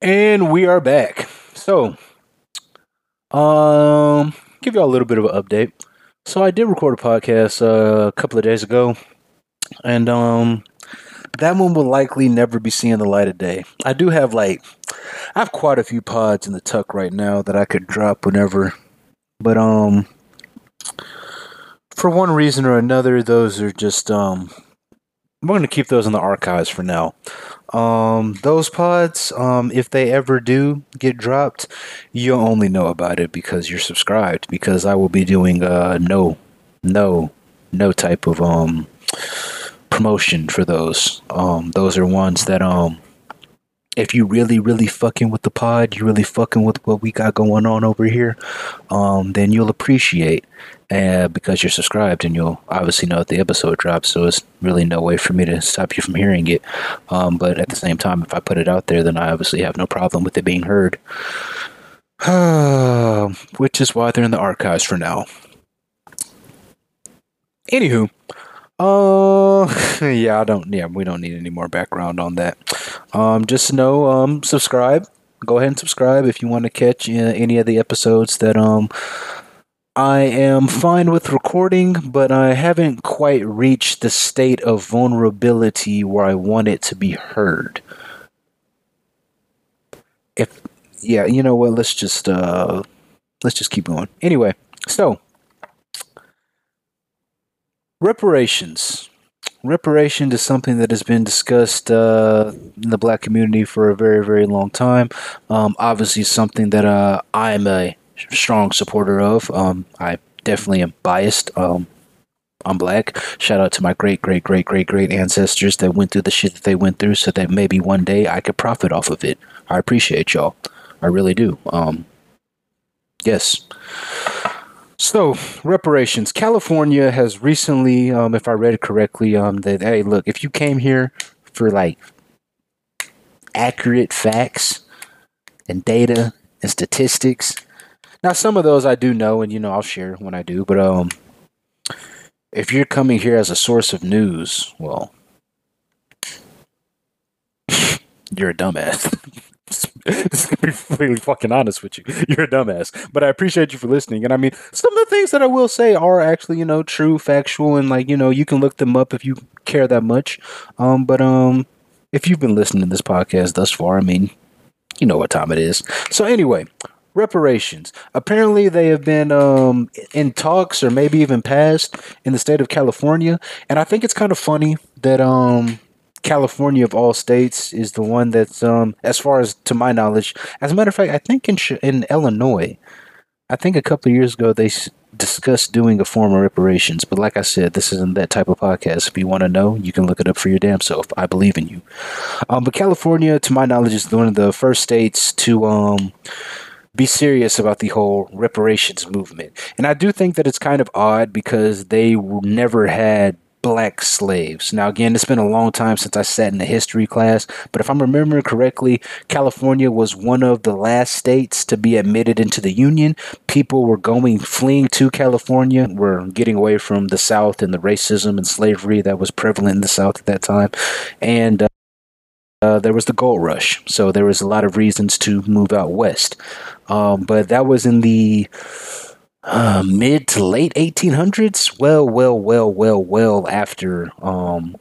And we are back. So, um, give y'all a little bit of an update. So I did record a podcast uh, a couple of days ago, and um, that one will likely never be seeing the light of day. I do have like, I have quite a few pods in the tuck right now that I could drop whenever, but um, for one reason or another, those are just um, I'm going to keep those in the archives for now. Um, those pods, um, if they ever do get dropped, you'll only know about it because you're subscribed. Because I will be doing uh no, no, no type of um promotion for those. Um, those are ones that um, if you really, really fucking with the pod, you really fucking with what we got going on over here, um, then you'll appreciate uh, because you're subscribed and you'll obviously know if the episode drops. So it's really no way for me to stop you from hearing it. Um, but at the same time, if I put it out there, then I obviously have no problem with it being heard. Which is why they're in the archives for now. Anywho, uh, yeah, I don't. Yeah, we don't need any more background on that. Um, just know, um, subscribe. Go ahead and subscribe if you want to catch uh, any of the episodes that um I am fine with recording, but I haven't quite reached the state of vulnerability where I want it to be heard. If yeah, you know what, let's just uh let's just keep going. Anyway, so reparations. Reparation is something that has been discussed uh, in the black community for a very, very long time. Um, obviously, something that uh, I'm a strong supporter of. Um, I definitely am biased. Um, I'm black. Shout out to my great, great, great, great, great ancestors that went through the shit that they went through, so that maybe one day I could profit off of it. I appreciate y'all. I really do. Um, yes. So reparations. California has recently, um, if I read it correctly, um, that hey, look, if you came here for like accurate facts and data and statistics now, some of those I do know, and you know I'll share when I do. But um, if you're coming here as a source of news, well, you're a dumbass. To be completely fucking honest with you, you're a dumbass. But I appreciate you for listening. And I mean, some of the things that I will say are actually, you know, true, factual, and like, you know, you can look them up if you care that much. Um, but um, if you've been listening to this podcast thus far, I mean, you know what time it is. So anyway, reparations. Apparently, they have been um, in talks or maybe even passed in the state of California. And I think it's kind of funny that um, California, of all states, is the one that's, um, as far as to my knowledge, as a matter of fact, I think in, in Illinois, I think a couple of years ago, they discussed doing a form of reparations. But like I said, this isn't that type of podcast. If you want to know, you can look it up for your damn self. I believe in you. Um, but California, to my knowledge, is one of the first states to um, be serious about the whole reparations movement. And I do think that it's kind of odd because they never had black slaves. Now, again, it's been a long time since I sat in a history class, but if I'm remembering correctly, California was one of the last states to be admitted into the Union. People were going, fleeing to California, were getting away from the South and the racism and slavery that was prevalent in the South at that time. And uh, uh, there was the gold rush, so there was a lot of reasons to move out west. Um, but that was in the uh, mid to late 1800s. Well, well, well, well, well after um,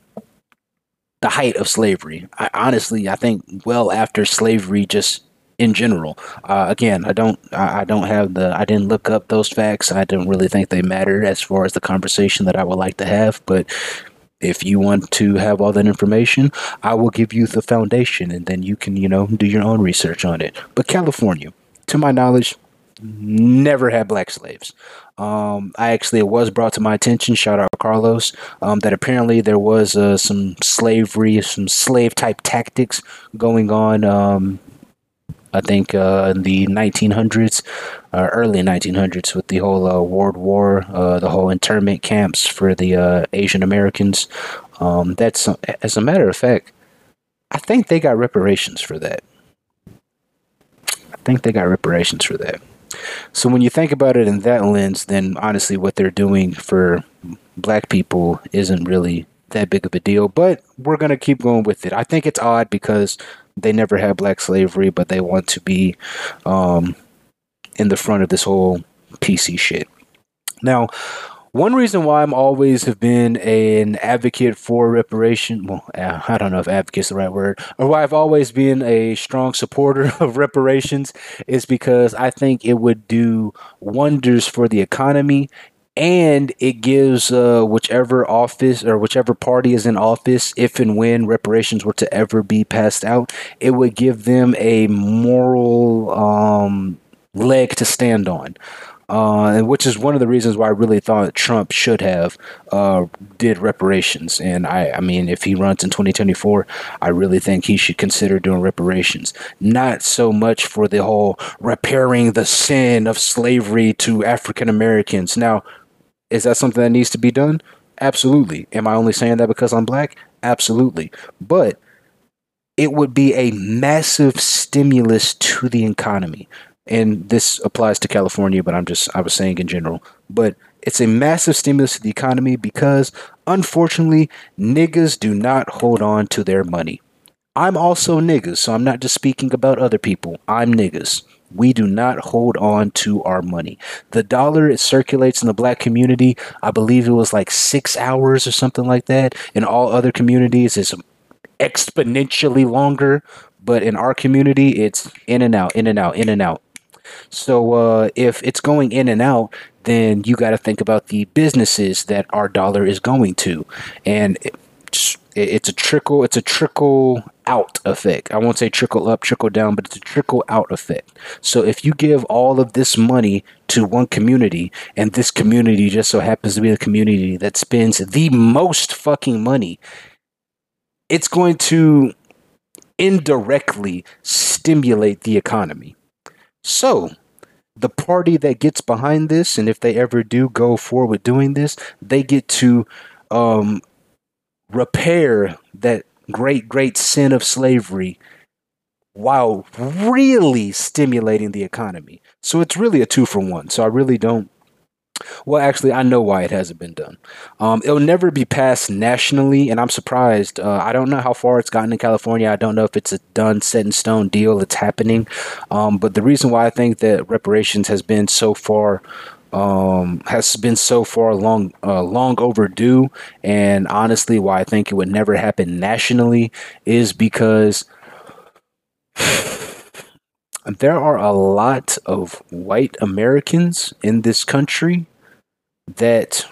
the height of slavery. I, honestly, I think well after slavery just in general. Uh, again, I don't, I, I, don't have the, I didn't look up those facts. I don't really think they matter as far as the conversation that I would like to have. But if you want to have all that information, I will give you the foundation, and then you can, you know, do your own research on it. But California, to my knowledge, never had black slaves. Um, I actually, it was brought to my attention, shout out Carlos, um, that apparently there was uh, some slavery, some slave type tactics going on. Um, I think uh, in the 1900s, uh, early 1900s, with the whole uh, World War, uh, the whole internment camps for the uh, Asian Americans. Um, that's, as a matter of fact, I think they got reparations for that think they got reparations for that. So when you think about it in that lens, then honestly, what they're doing for black people isn't really that big of a deal. But we're gonna keep going with it. I think it's odd because they never had black slavery, but they want to be um, in the front of this whole PC shit. Now, one reason why I'm always have been an advocate for reparation, well, uh, I don't know if advocate is the right word, or why I've always been a strong supporter of reparations is because I think it would do wonders for the economy and it gives uh, whichever office or whichever party is in office, if and when reparations were to ever be passed out, it would give them a moral um, leg to stand on uh, which is one of the reasons why I really thought Trump should have uh, did reparations. And I, I mean, if he runs in 2024, I really think he should consider doing reparations. Not so much for the whole repairing the sin of slavery to African Americans. Now, is that something that needs to be done? Absolutely. Am I only saying that because I'm black? Absolutely. But it would be a massive stimulus to the economy and this applies to California, but I'm just I was saying in general. But it's a massive stimulus to the economy because unfortunately, niggas do not hold on to their money. I'm also niggas, so I'm not just speaking about other people. I'm niggas. We do not hold on to our money. The dollar it circulates in the black community, I believe it was like six hours or something like that. In all other communities, it's exponentially longer. But in our community, it's in and out, in and out, in and out. So uh, if it's going in and out, then you got to think about the businesses that our dollar is going to, and it's, it's a trickle. It's a trickle out effect. I won't say trickle up, trickle down, but it's a trickle out effect. So if you give all of this money to one community, and this community just so happens to be the community that spends the most fucking money, it's going to indirectly stimulate the economy. So, the party that gets behind this, and if they ever do go forward with doing this, they get to um, repair that great, great sin of slavery while really stimulating the economy. So it's really a two for one. So I really don't well, actually, I know why it hasn't been done. Um, it'll never be passed nationally, and I'm surprised. Uh, I don't know how far it's gotten in California. I don't know if it's a done, set in stone deal that's happening. Um, but the reason why I think that reparations has been so far um, has been so far long, uh, long overdue, and honestly, why I think it would never happen nationally is because. there are a lot of white Americans in this country that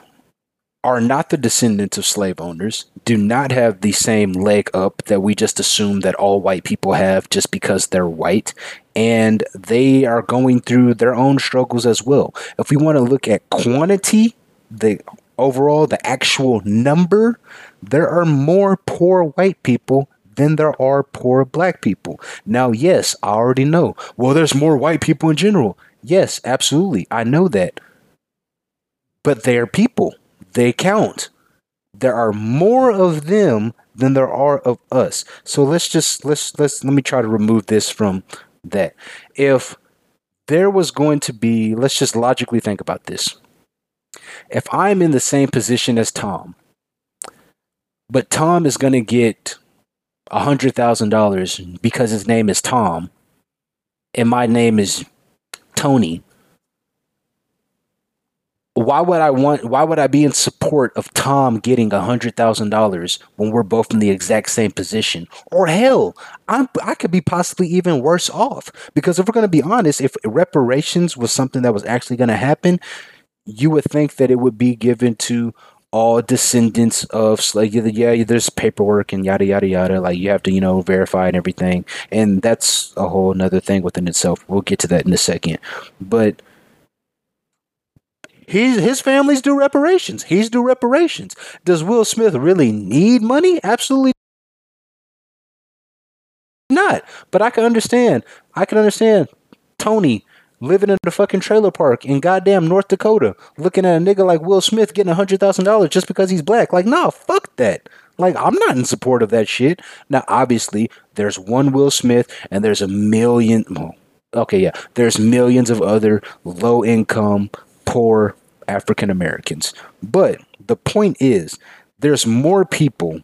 are not the descendants of slave owners, do not have the same leg up that we just assume that all white people have just because they're white. And they are going through their own struggles as well. If we want to look at quantity, the overall, the actual number, there are more poor white people than there are poor black people. Now, yes, I already know. Well, there's more white people in general. Yes, absolutely. I know that. But they're people, they count. There are more of them than there are of us. So let's just let's let's let me try to remove this from that. If there was going to be, let's just logically think about this. If I'm in the same position as Tom, but Tom is going to get $100,000 because his name is Tom and my name is Tony, why would I want why would I be in support of Tom getting $100,000 when we're both in the exact same position? Or hell, I'm, I could be possibly even worse off because if we're going to be honest, if reparations was something that was actually going to happen, you would think that it would be given to all descendants of like yeah there's paperwork and yada yada yada. Like you have to you know verify and everything. And that's a whole another thing within itself. We'll get to that in a second. But his his family's due reparations. He's due reparations. Does will smith really need money? Absolutely not. But i can understand i can understand tony living in the fucking trailer park in goddamn North Dakota, looking at a nigga like Will Smith getting a hundred thousand dollars just because he's black. Like, nah, fuck that. Like, I'm not in support of that shit. Now, obviously, there's one Will Smith, and there's a million. Well, okay, yeah, there's millions of other low income, poor African Americans. But the point is, there's more people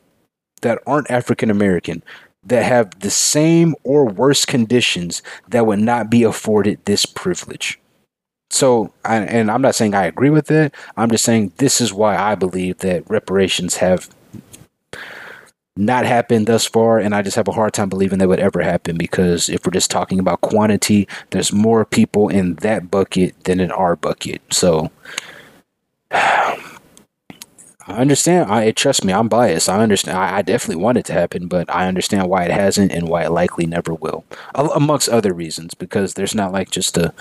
that aren't African American that have the same or worse conditions that would not be afforded this privilege. So, and I'm not saying I agree with it. I'm just saying this is why I believe that reparations have not happened thus far, and I just have a hard time believing they would ever happen because if we're just talking about quantity, there's more people in that bucket than in our bucket. So, understand. I trust me. I'm biased. I understand. I, I, definitely want it to happen, but I understand why it hasn't and why it likely never will, amongst other reasons. Because there's not like just a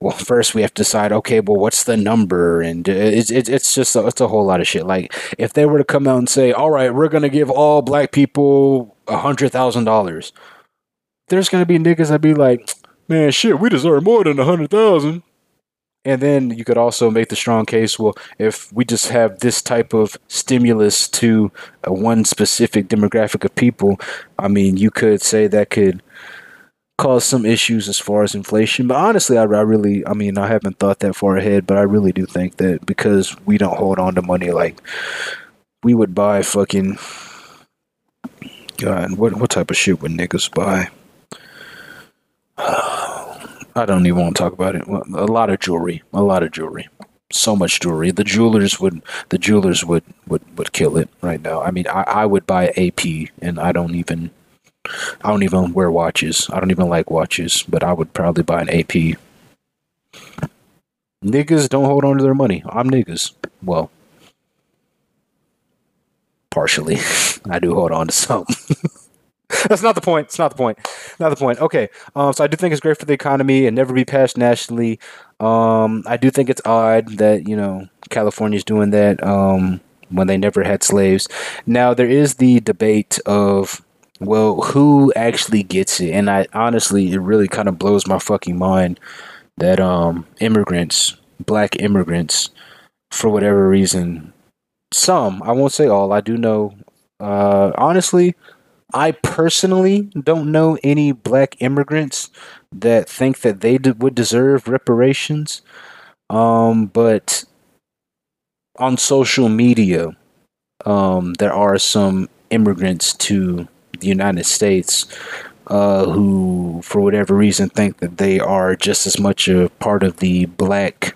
well, first we have to decide, okay, well, what's the number? And it's, it's, it's just, a, it's a whole lot of shit. Like, if they were to come out and say, all right, we're to give all black people a hundred thousand dollars, there's to be niggas that be like, man, shit, we deserve more than a hundred thousand. And then you could also make the strong case, well, if we just have this type of stimulus to a one specific demographic of people, I mean, you could say that could cause some issues as far as inflation. But honestly, I, I really, I mean, I haven't thought that far ahead, but I really do think that because we don't hold on to money, like we would buy fucking. God, what what type of shit would niggas buy? Oh, I don't even want to talk about it. A lot of jewelry, a lot of jewelry, so much jewelry. The jewelers would, the jewelers would would would kill it right now. I mean, I, I would buy AP, and I don't even I don't even wear watches. I don't even like watches, but I would probably buy an AP. Niggas don't hold on to their money. I'm niggas. Well, partially. I do hold on to some. That's not the point. It's not the point. Not the point. Okay. Um, so I do think it's great for the economy and never be passed nationally. Um, I do think it's odd that, you know, California's doing that um, when they never had slaves. Now, there is the debate of well, who actually gets it? And I honestly, it really kind of blows my fucking mind that um immigrants, black immigrants, for whatever reason, some, I won't say all, I do know uh honestly, I personally don't know any black immigrants that think that they d- would deserve reparations. Um, but on social media, um, there are some immigrants to the United States uh, who, for whatever reason, think that they are just as much a part of the black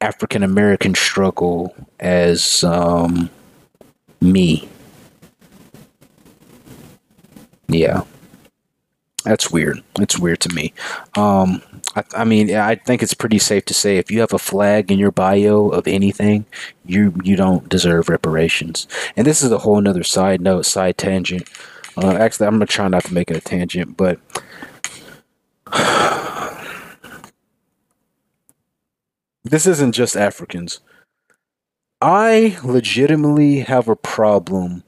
African American struggle as um, me. Yeah. That's weird. It's weird to me. Um, I, I, mean, I think it's pretty safe to say if you have a flag in your bio of anything, you you don't deserve reparations. And this is a whole another side note, side tangent. Uh, actually, I'm gonna try not to make it a tangent, but this isn't just Africans. I legitimately have a problem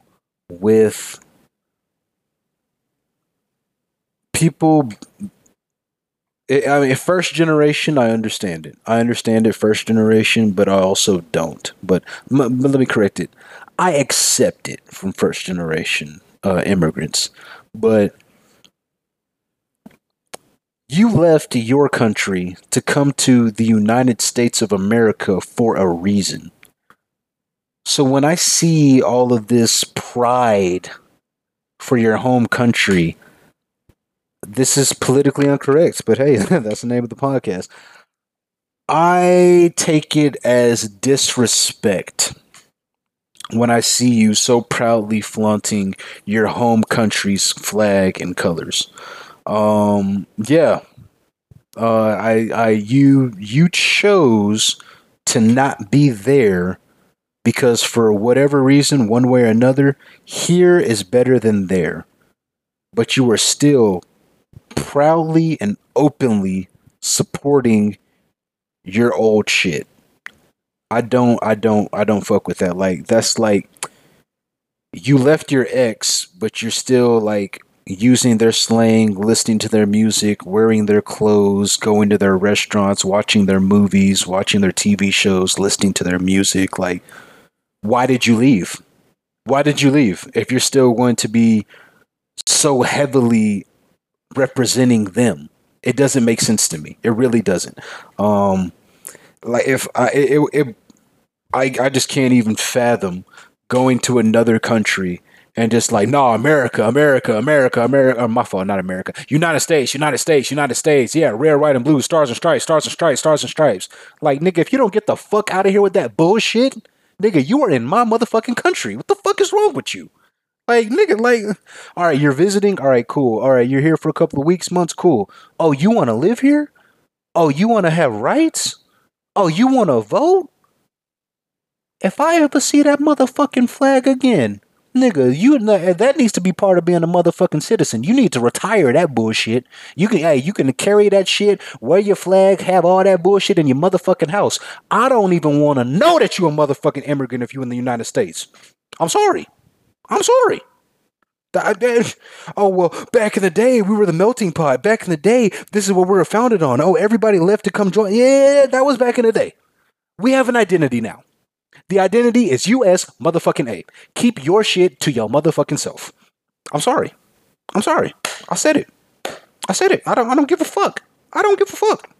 with people I mean, first generation, I understand it. I understand it first generation, but I also don't. But, but let me correct it. I accept it from first generation uh, immigrants, but you left your country to come to the United States of America for a reason. So when I see all of this pride for your home country, this is politically incorrect, but hey, that's the name of the podcast. I take it as disrespect when I see you so proudly flaunting your home country's flag and colors. Um, yeah, uh, I, I, you, you chose to not be there because for whatever reason, one way or another, here is better than there. But you are still proudly and openly supporting your old shit. I don't I don't I don't fuck with that. Like that's like you left your ex, but you're still like using their slang, listening to their music, wearing their clothes, going to their restaurants, watching their movies, watching their TV shows, listening to their music. Like, why did you leave? Why did you leave if you're still going to be so heavily representing them. It doesn't make sense to me. It really doesn't. Um, like if I it, it I I just can't even fathom going to another country and just like, no, America, America, America, America. Uh, my fault, not America. United States, United States, United States. Yeah, red, white, and blue, stars and stripes, stars and stripes, stars and stripes. Like, nigga, if you don't get the fuck out of here with that bullshit, nigga, you are in my motherfucking country. What the fuck is wrong with you? Like, nigga, like, all right, you're visiting. All right, cool. All right, you're here for a couple of weeks, months. Cool. Oh, you want to live here? Oh, you want to have rights? Oh, you want to vote? If I ever see that motherfucking flag again, nigga, you that needs to be part of being a motherfucking citizen. You need to retire that bullshit. You can, hey, you can carry that shit, wear your flag, have all that bullshit in your motherfucking house. I don't even want to know that you're a motherfucking immigrant if you're in the United States. I'm sorry. I'm sorry. Oh well, back in the day we were the melting pot. Back in the day, this is what we were founded on. Oh, everybody left to come join. Yeah, that was back in the day. We have an identity now. The identity is US motherfucking A. Keep your shit to your motherfucking self. I'm sorry. I'm sorry. I said it. I said it. I don't I don't give a fuck. I don't give a fuck.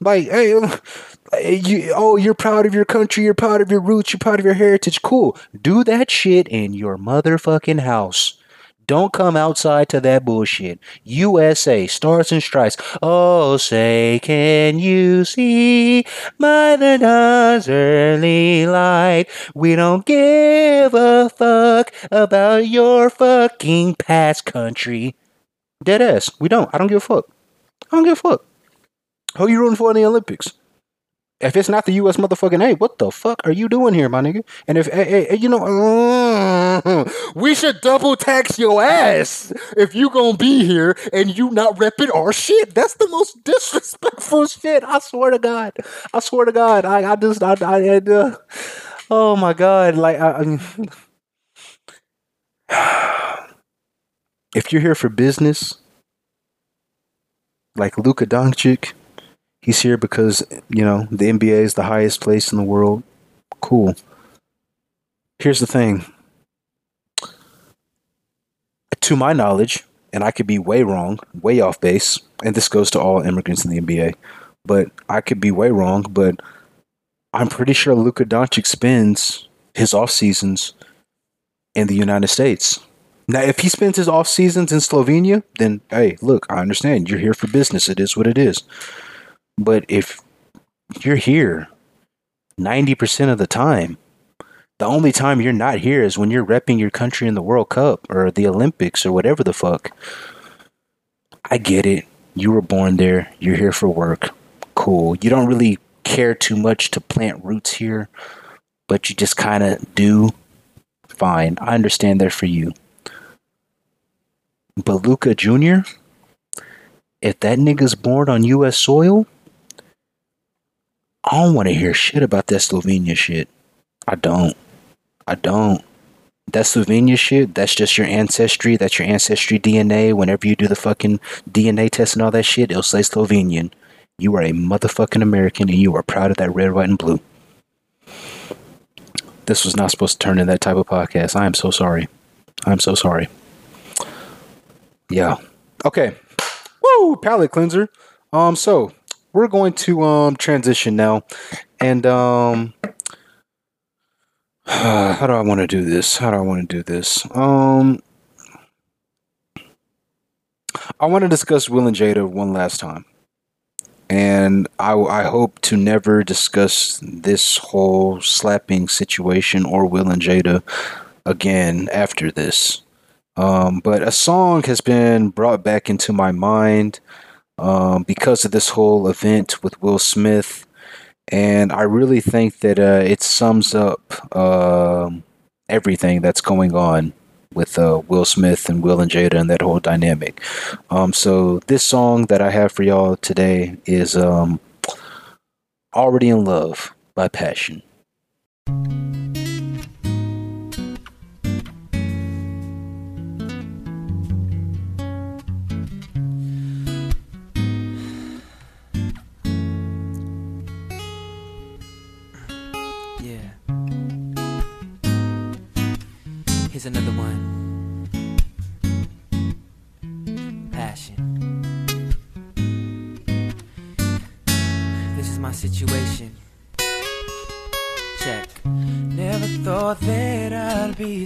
Like, hey, you, oh, you're proud of your country, you're proud of your roots, you're proud of your heritage. Cool. Do that shit in your motherfucking house. Don't come outside to that bullshit. USA, stars and stripes. Oh, say, can you see by the dawn's early light? We don't give a fuck about your fucking past country. Dead ass. We don't. I don't give a fuck. I don't give a fuck. Who you rooting for in the Olympics? If it's not the U.S. motherfucking A, what the fuck are you doing here, my nigga? And if hey, hey, you know, uh, we should double tax your ass if you gonna be here and you not repping our shit. That's the most disrespectful shit. I swear to God. I swear to God. I, I just, I, I, I uh, oh my God. Like, I, I if you're here for business, like Luka Doncic He's here because, you know, the NBA is the highest place in the world. Cool. Here's the thing. To my knowledge, and I could be way wrong, way off base, and this goes to all immigrants in the NBA, but I could be way wrong, but I'm pretty sure Luka Doncic spends his off seasons in the United States. Now, if he spends his off seasons in Slovenia, then hey, look, I understand. You're here for business. It is what it is. But if you're here 90% of the time, the only time you're not here is when you're repping your country in the World Cup or the Olympics or whatever the fuck. I get it. You were born there. You're here for work. Cool. You don't really care too much to plant roots here, but you just kind of do. Fine. I understand that for you. But Luka Jr., if that nigga's born on U.S. soil, I don't want to hear shit about that Slovenia shit. I don't. I don't. That Slovenia shit, that's just your ancestry. That's your ancestry DNA. Whenever you do the fucking DNA test and all that shit, it'll say Slovenian. You are a motherfucking American and you are proud of that red, white, and blue. This was not supposed to turn into that type of podcast. I am so sorry. I'm so sorry. Yeah. Okay. Woo! Palate cleanser. Um, so we're going to um transition now, and um, how do I want to do this? How do I want to do this? Um, I want to discuss Will and Jada one last time, and I I hope to never discuss this whole slapping situation or Will and Jada again after this. Um, but a song has been brought back into my mind um, because of this whole event with Will Smith. And I really think that uh, it sums up uh, everything that's going on with uh, Will Smith and Will and Jada and that whole dynamic. Um, so this song that I have for y'all today is um, "Already in Love" by Passion.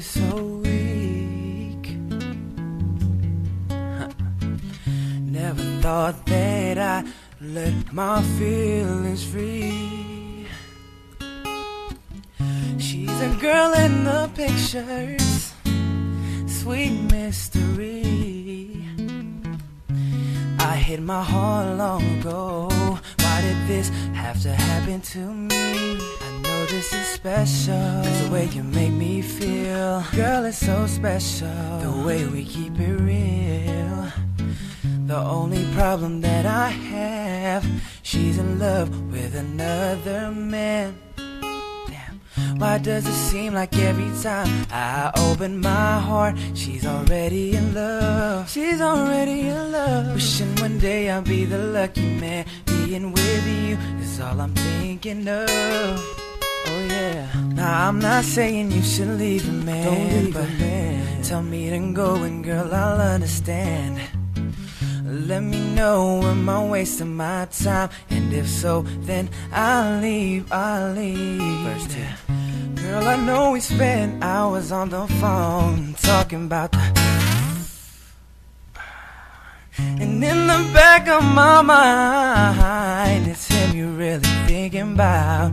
so weak. Never thought that I let my feelings free. She's a girl in the pictures, sweet mystery. I hid my heart long ago. Why did this have to happen to me? This is special. Cause the way you make me feel, girl, it's so special. The way we keep it real. The only problem that I have, she's in love with another man. Damn. Why does it seem like every time I open my heart, she's already in love? She's already in love. Wishing one day I'll be the lucky man. Being with you is all I'm thinking of. Yeah. Now I'm not saying you should leave a man, Don't leave a but man. tell me to go and girl I'll understand. Let me know am I wasting my time, and if so, then I'll leave. I'll leave. First, two. Girl, I know we spent hours on the phone talking about the. And in the back of my mind, it's him you're really thinking about,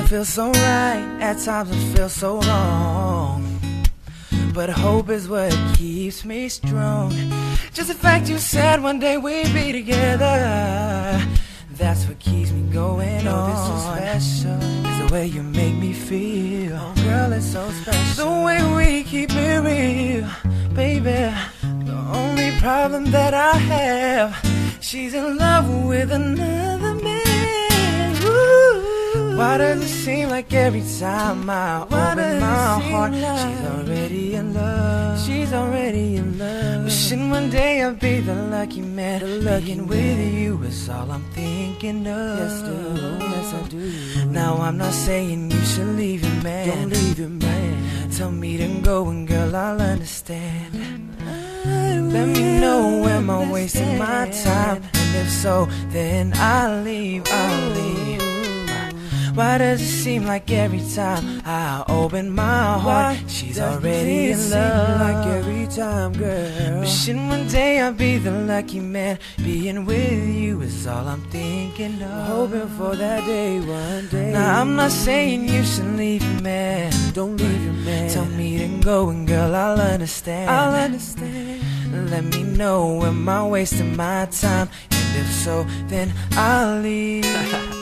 I feel so right. At times, I feel so wrong. But hope is what keeps me strong. Just the fact you said one day we'd be together. That's what keeps me going know on. this is special. Is the way you make me feel. Oh, girl, it's so special. The way we keep it real, baby. The only problem that I have, she's in love with another. Why does it seem like every time I Why open my heart, like- she's already in love? She's already in love. Wishing one day I'd be the lucky man. The lucky Being man. with you is all I'm thinking of. Yes, do. Yes, I do. Now I'm not saying you should leave your man. Don't leave your man. Tell me to go and girl, I'll understand. Let me know am I wasting my time, and if so, then I'll leave. I'll leave. Why does it seem like every time I open my heart, she's Does already in seem love? Like every time, girl. Wishing one day I'll be the lucky man. Being with you is all I'm thinking of. Hoping for that day one day. Now I'm not saying you should leave your man. Don't leave your man. Tell me to go and girl, I'll understand. I'll understand. Let me know am I wasting my time, and if so, then I'll leave.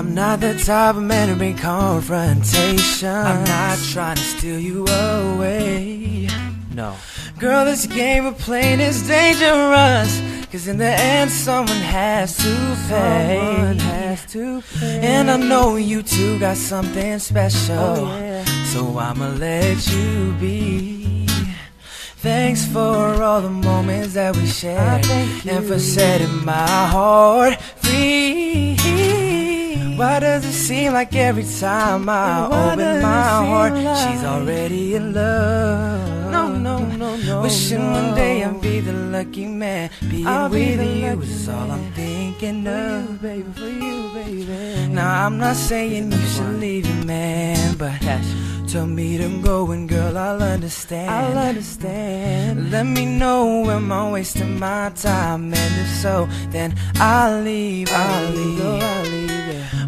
I'm not the type of man to bring confrontation. I'm not trying to steal you away. No. Girl, this game we're playing is dangerous. Cause in the end, someone has to pay. Someone has to pay. And I know you two got something special. Oh, yeah. So I'ma let you be. Thanks for all the moments that we shared. thank And for setting my heart free. Why does it seem like every time I open my heart, like- she's already in love? No, no, no, no. Wishing no. one day I'd be the lucky man. Being I'll with the you is all I'm thinking For you, of. baby, for you, baby. Now I'm not saying you should leave your man, but tell me to go and girl I'll understand. I'll understand. Let me know am I wasting my time, and if so, then I'll leave. I'll leave. Go, I'll leave.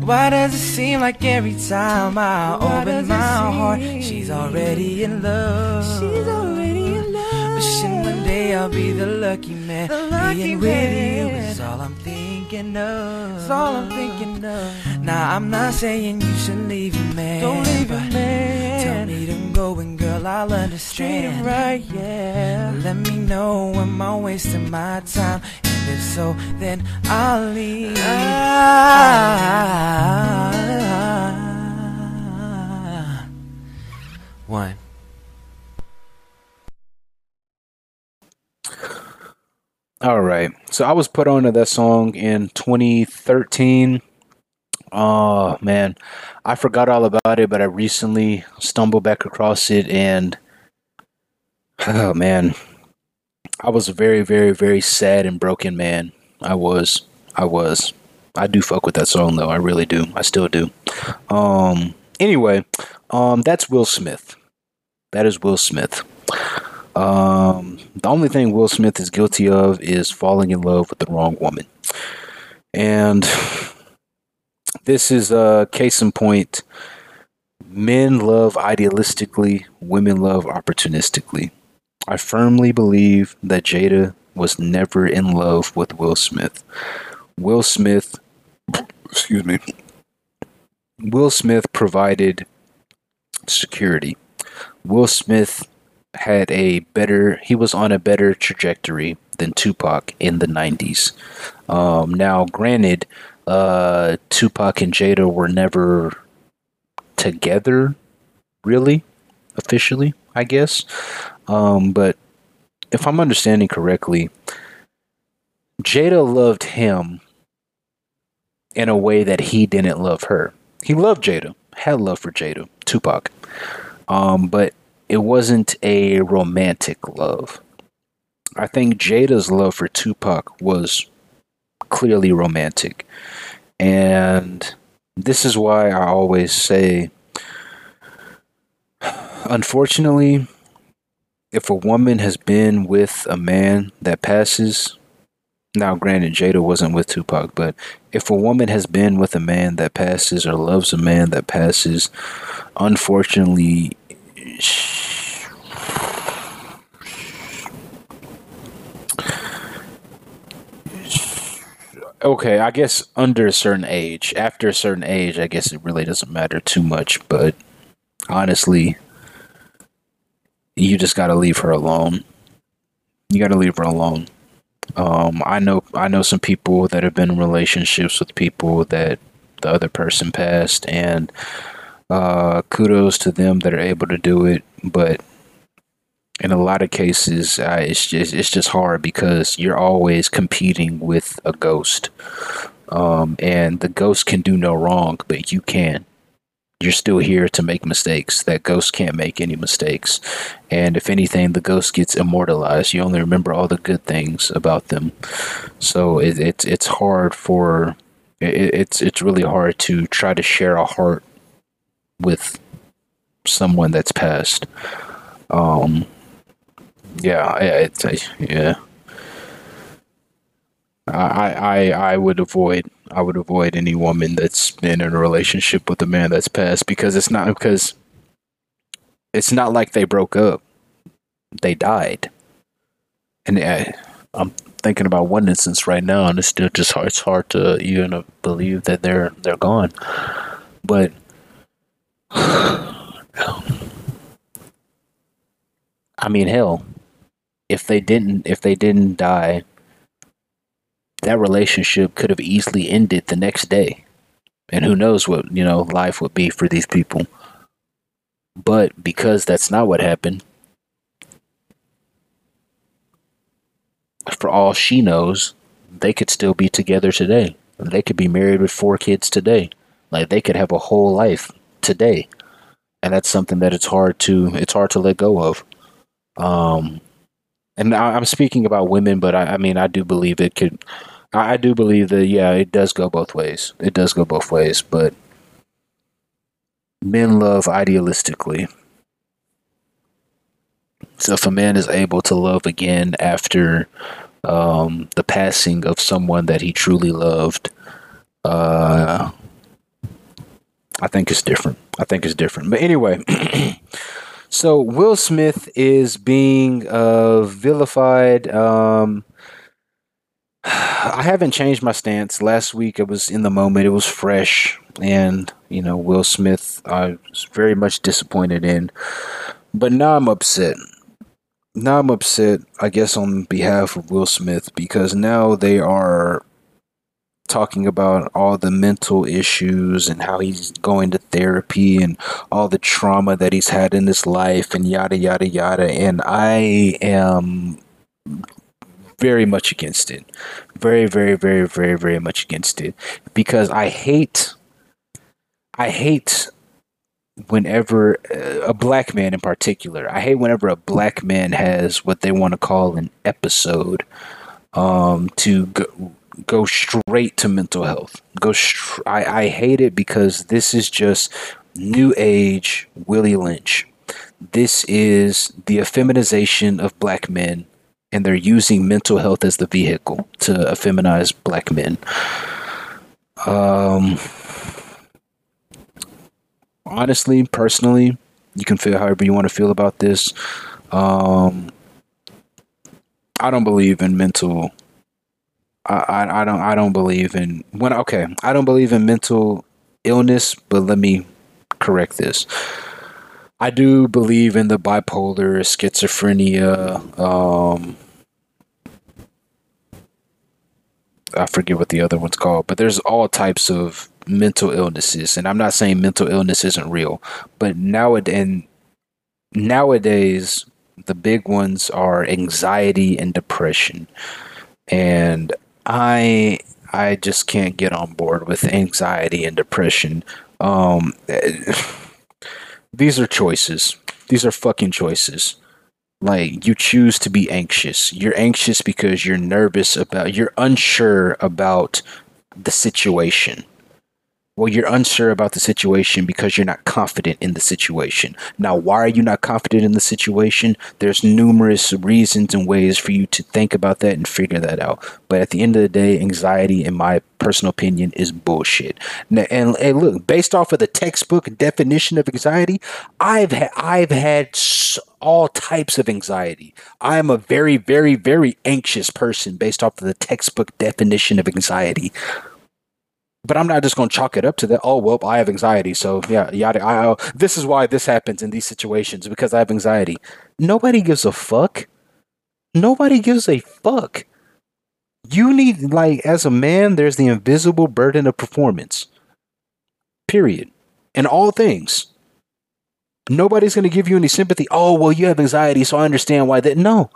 Why does it seem like every time I Why open my heart, she's already in love? She's already in love. Wishing one day I'll be the lucky man. The lucky Being with you man. is all I'm thinking of. That's all I'm thinking of. Now I'm not saying you should leave your man. Don't leave but man. Tell me to go and girl I'll understand. him right, yeah. Let me know am I wasting my time, and if so, then I'll leave. Ah. One. All right. So I was put onto that song in 2013. Oh man, I forgot all about it, but I recently stumbled back across it, and oh man, I was a very, very, very sad and broken man. I was. I was. I do fuck with that song though. I really do. I still do. Um. Anyway, um, that's Will Smith. That is Will Smith. Um, the only thing Will Smith is guilty of is falling in love with the wrong woman. And this is a case in point. Men love idealistically, women love opportunistically. I firmly believe that Jada was never in love with Will Smith. Will Smith, excuse me, Will Smith provided security. Will Smith had a better, he was on a better trajectory than Tupac in the 90s. Um, now, granted, uh, Tupac and Jada were never together, really, officially, I guess. Um, but if I'm understanding correctly, Jada loved him in a way that he didn't love her. He loved Jada, had love for Jada, Tupac. Um, but it wasn't a romantic love. I think Jada's love for Tupac was clearly romantic. And this is why I always say unfortunately, if a woman has been with a man that passes, now granted Jada wasn't with Tupac, but if a woman has been with a man that passes or loves a man that passes, unfortunately, okay, I guess under a certain age, after a certain age, I guess it really doesn't matter too much, but honestly, you just got to leave her alone. You got to leave her alone. Um, I know I know some people that have been in relationships with people that the other person passed, and uh, kudos to them that are able to do it. But in a lot of cases, uh, it's just it's just hard because you're always competing with a ghost, um, and the ghost can do no wrong, but you can you're still here to make mistakes. That ghost can't make any mistakes. And if anything, the ghost gets immortalized. You only remember all the good things about them. So it, it's it's hard for it, it's it's really hard to try to share a heart with someone that's passed. Um, yeah, it's yeah. I, I I would avoid I would avoid any woman that's been in a relationship with a man that's passed because it's not because it's not like they broke up. They died. And I, I'm thinking about one instance right now and it's still just hard, it's hard to even believe that they're they're gone. But I mean hell, if they didn't if they didn't die that relationship could have easily ended the next day. And who knows what, you know, life would be for these people. But because that's not what happened, for all she knows, they could still be together today. They could be married with four kids today. Like they could have a whole life today. And that's something that it's hard to it's hard to let go of. Um and I, am speaking about women, but I, I mean I do believe it could I, I do believe that yeah, it does go both ways. It does go both ways, but men love idealistically. So if a man is able to love again after um, the passing of someone that he truly loved, uh, I think it's different. I think it's different. But anyway, so Will Smith is being uh, vilified. Um, I haven't changed my stance. Last week it was in the moment, it was fresh, and you know, Will Smith I was very much disappointed in. But now I'm upset. Now I'm upset, I guess, on behalf of Will Smith because now they are talking about all the mental issues and how he's going to therapy and all the trauma that he's had in his life and yada yada yada and I am very much against it. Very, very, very, very, very much against it because I hate, I hate whenever uh, a black man in particular. I hate whenever a black man has what they want to call an episode um, to go, go straight to mental health. Go, str- I, I hate it because this is just new age Willie Lynch. this is the effeminization of black men, and they're using mental health as the vehicle to effeminize black men. Um, honestly, personally, you can feel however you want to feel about this. Um, I don't believe in mental. I, I don't I don't believe in when okay I don't believe in mental illness, but let me correct this. I do believe in the bipolar, schizophrenia, um, I forget what the other one's called, but there's all types of mental illnesses, and I'm not saying mental illness isn't real, but nowadays, and nowadays, the big ones are anxiety and depression, and I I just can't get on board with anxiety and depression. Um, these are choices. These are fucking choices. Like you choose to be anxious. You're anxious because you're nervous about you're unsure about the situation. Well, you're unsure about the situation because you're not confident in the situation. Now, why are you not confident in the situation? There's numerous reasons and ways for you to think about that and figure that out. But at the end of the day, anxiety, in my personal opinion, is bullshit. Now, and, and look, based off of the textbook definition of anxiety, I've ha- I've had s- all types of anxiety. I am a very, very, very anxious person based off of the textbook definition of anxiety but I'm not just going to chalk it up to that. Oh well, I have anxiety, so yeah, yada. I, I, this is why this happens in these situations because I have anxiety. Nobody gives a fuck. Nobody gives a fuck. You need like as a man, there's the invisible burden of performance. Period. In all things. Nobody's going to give you any sympathy. Oh well, you have anxiety, so I understand why that. No,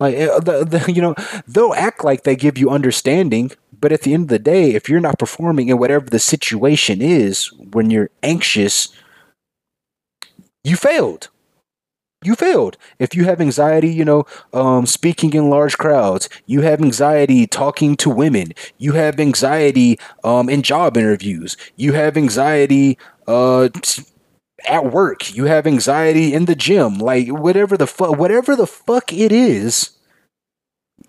like uh, the, the, you know, they'll act like they give you understanding, but at the end of the day, if you're not performing in whatever the situation is when you're anxious, you failed. You failed. If you have anxiety, you know, um, speaking in large crowds, you have anxiety talking to women, you have anxiety um, in job interviews, you have anxiety uh, at work, you have anxiety in the gym, like whatever the fuck, whatever the fuck it is,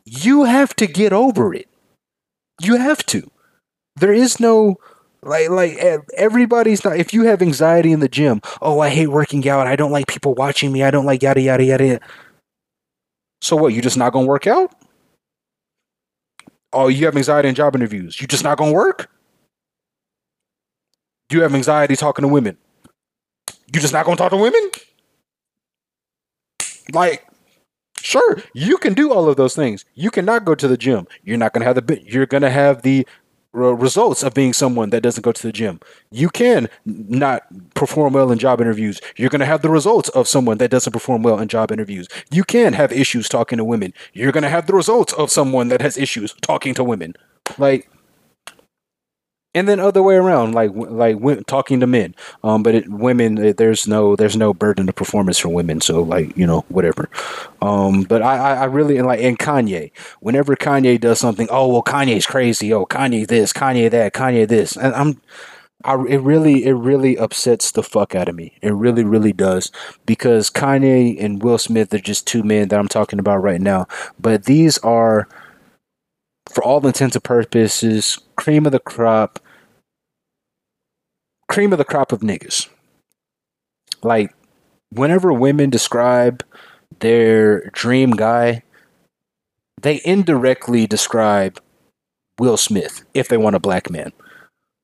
you have to get over it. You have to. There is no like like everybody's not. If you have anxiety in the gym, oh, I hate working out. I don't like people watching me. I don't like yada yada yada. yada." So what? You just not gonna work out? Oh, you have anxiety in job interviews. You just not gonna work? Do you have anxiety talking to women. You just not gonna talk to women? Like, sure, you can do all of those things. You cannot go to the gym. You're not gonna have the. You're gonna have the uh, results of being someone that doesn't go to the gym. You can not perform well in job interviews. You're going to have the results of someone that doesn't perform well in job interviews. You can have issues talking to women. You're going to have the results of someone that has issues talking to women. Like and then other way around like like talking to men. Um but it, women eh, there's no there's no burden of performance for women so like you know whatever. Um but i i really like and kanye. Whenever kanye does something oh well kanye's crazy. Oh kanye this kanye that kanye this. And i'm I, it really it really upsets the fuck out of me. It really really does. Because kanye and will smith are just two men that i'm talking about right now. But these are for all intents and purposes cream of the crop cream of the crop of niggas. Like, whenever women describe their dream guy, they indirectly describe Will Smith if they want a black man.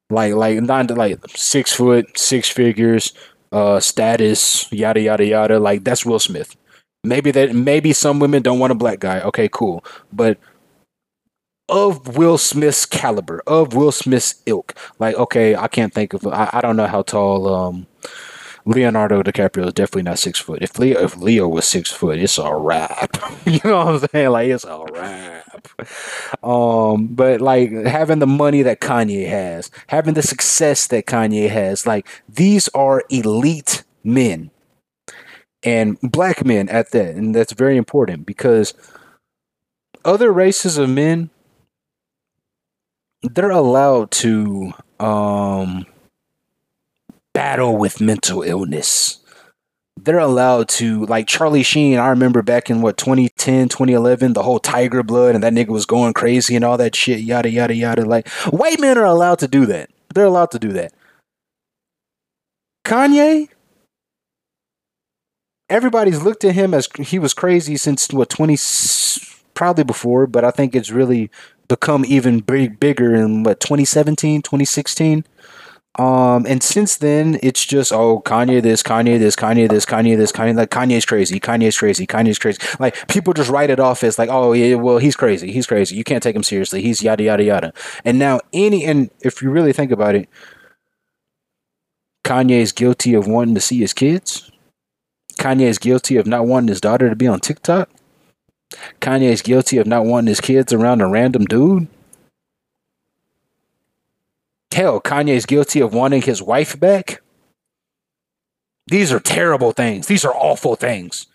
Like, like not like six foot, six figures, uh, status, yada yada yada. Like that's Will Smith. Maybe that maybe some women don't want a black guy. Okay, cool. But of Will Smith's caliber, of Will Smith's ilk. Like, okay, I can't think of. I, I don't know how tall um, Leonardo DiCaprio is. Definitely not six foot. If Leo, if Leo was six foot, it's a wrap. you know what I'm saying? Like, it's a wrap. Um, but like having the money that Kanye has, having the success that Kanye has, like these are elite men and black men at that, and that's very important because other races of men they're allowed to um battle with mental illness they're allowed to like Charlie Sheen. I remember back in what 2010, 2011, the whole Tiger Blood and that nigga was going crazy and all that shit, yada yada yada. Like white men are allowed to do that. They're allowed to do that. Kanye, everybody's looked at him as he was crazy since what 20 probably before, but I think it's really become even big bigger in what 2017, 2016. Um, and since then, it's just oh Kanye this, Kanye this, Kanye this, Kanye this, Kanye like Kanye's crazy, Kanye's crazy, Kanye's crazy. Like people just write it off as like oh yeah, well he's crazy, he's crazy. You can't take him seriously. He's yada yada yada. And now any and if you really think about it, Kanye is guilty of wanting to see his kids. Kanye is guilty of not wanting his daughter to be on TikTok. Kanye is guilty of not wanting his kids around a random dude. Hell, Kanye is guilty of wanting his wife back. These are terrible things. These are awful things.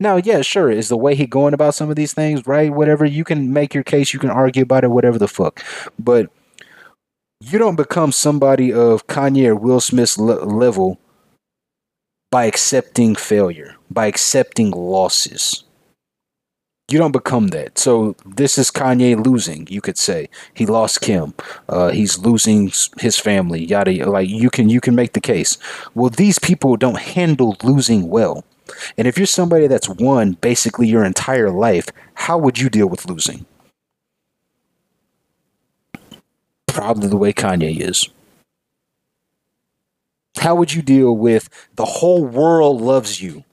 Now, yeah, sure, is the way he going about some of these things right? Whatever you can make your case, you can argue about it, whatever the fuck. But you don't become somebody of Kanye or Will Smith's le- level by accepting failure, by accepting losses. You don't become that. So this is Kanye losing. You could say he lost Kim. Uh, he's losing his family. Yada. Like you can you can make the case. Well, these people don't handle losing well. And if you're somebody that's won basically your entire life, how would you deal with losing? Probably the way Kanye is. How would you deal with the whole world loves you?